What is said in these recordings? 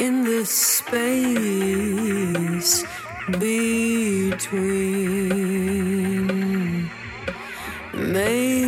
in this space between. Maybe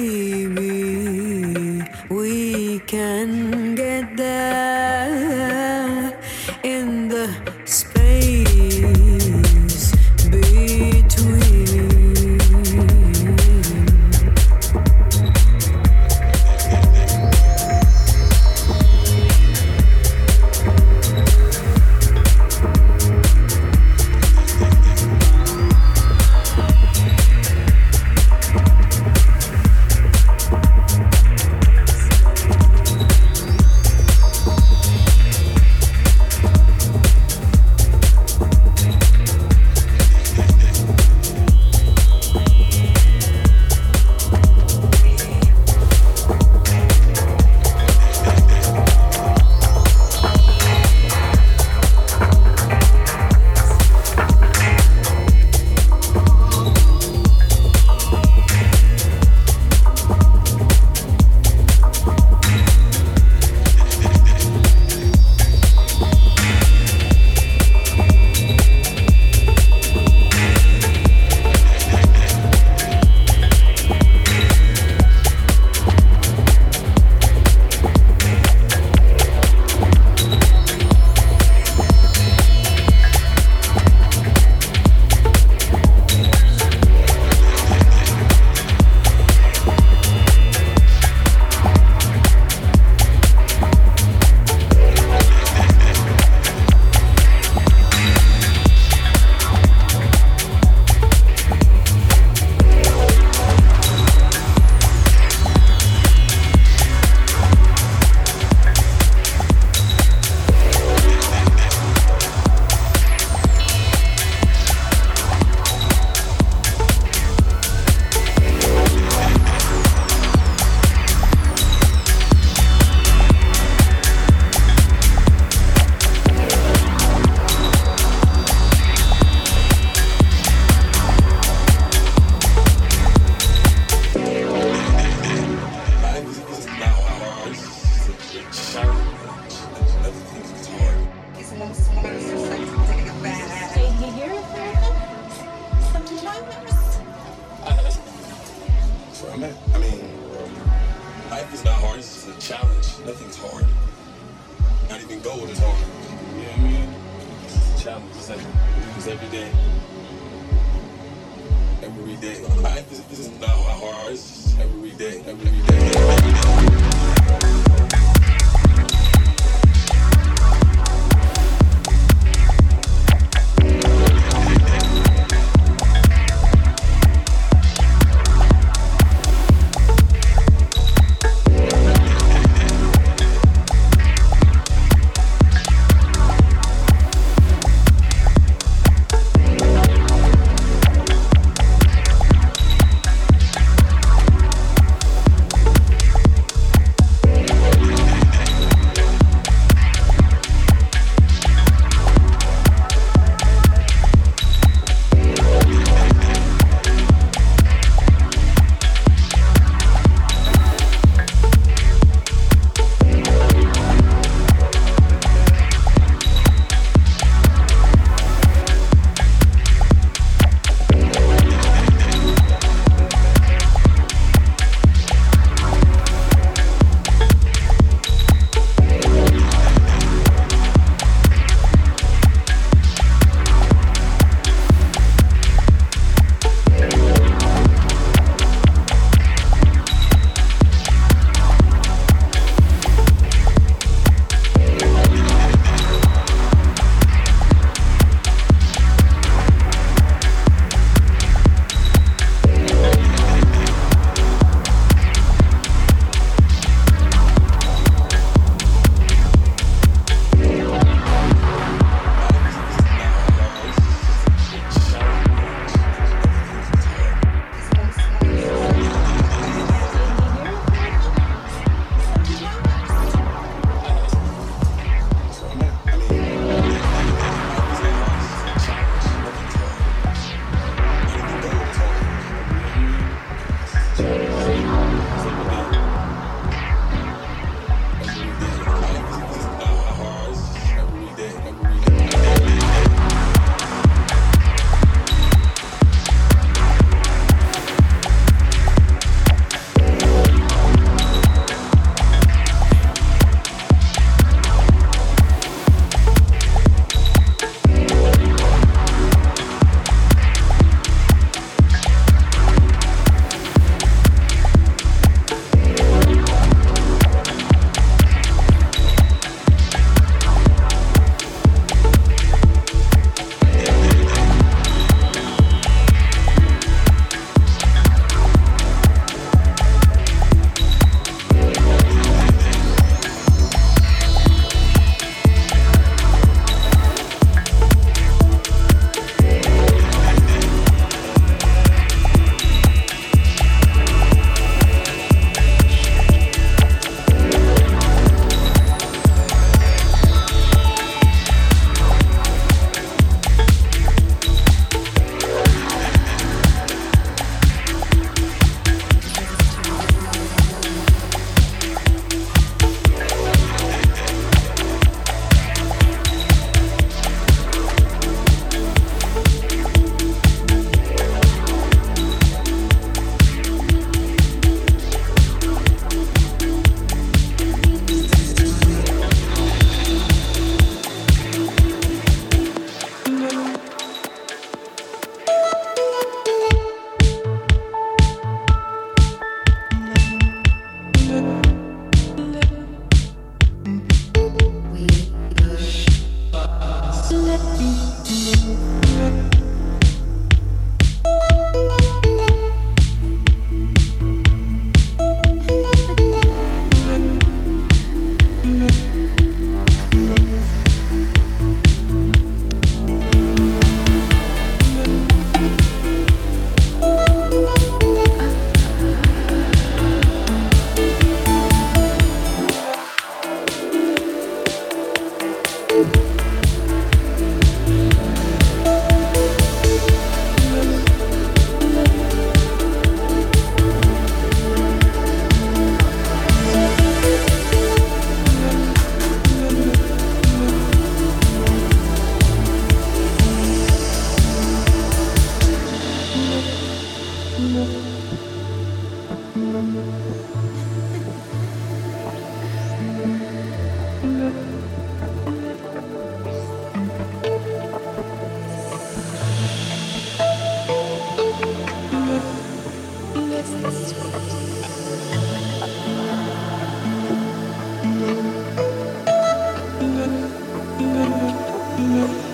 Thank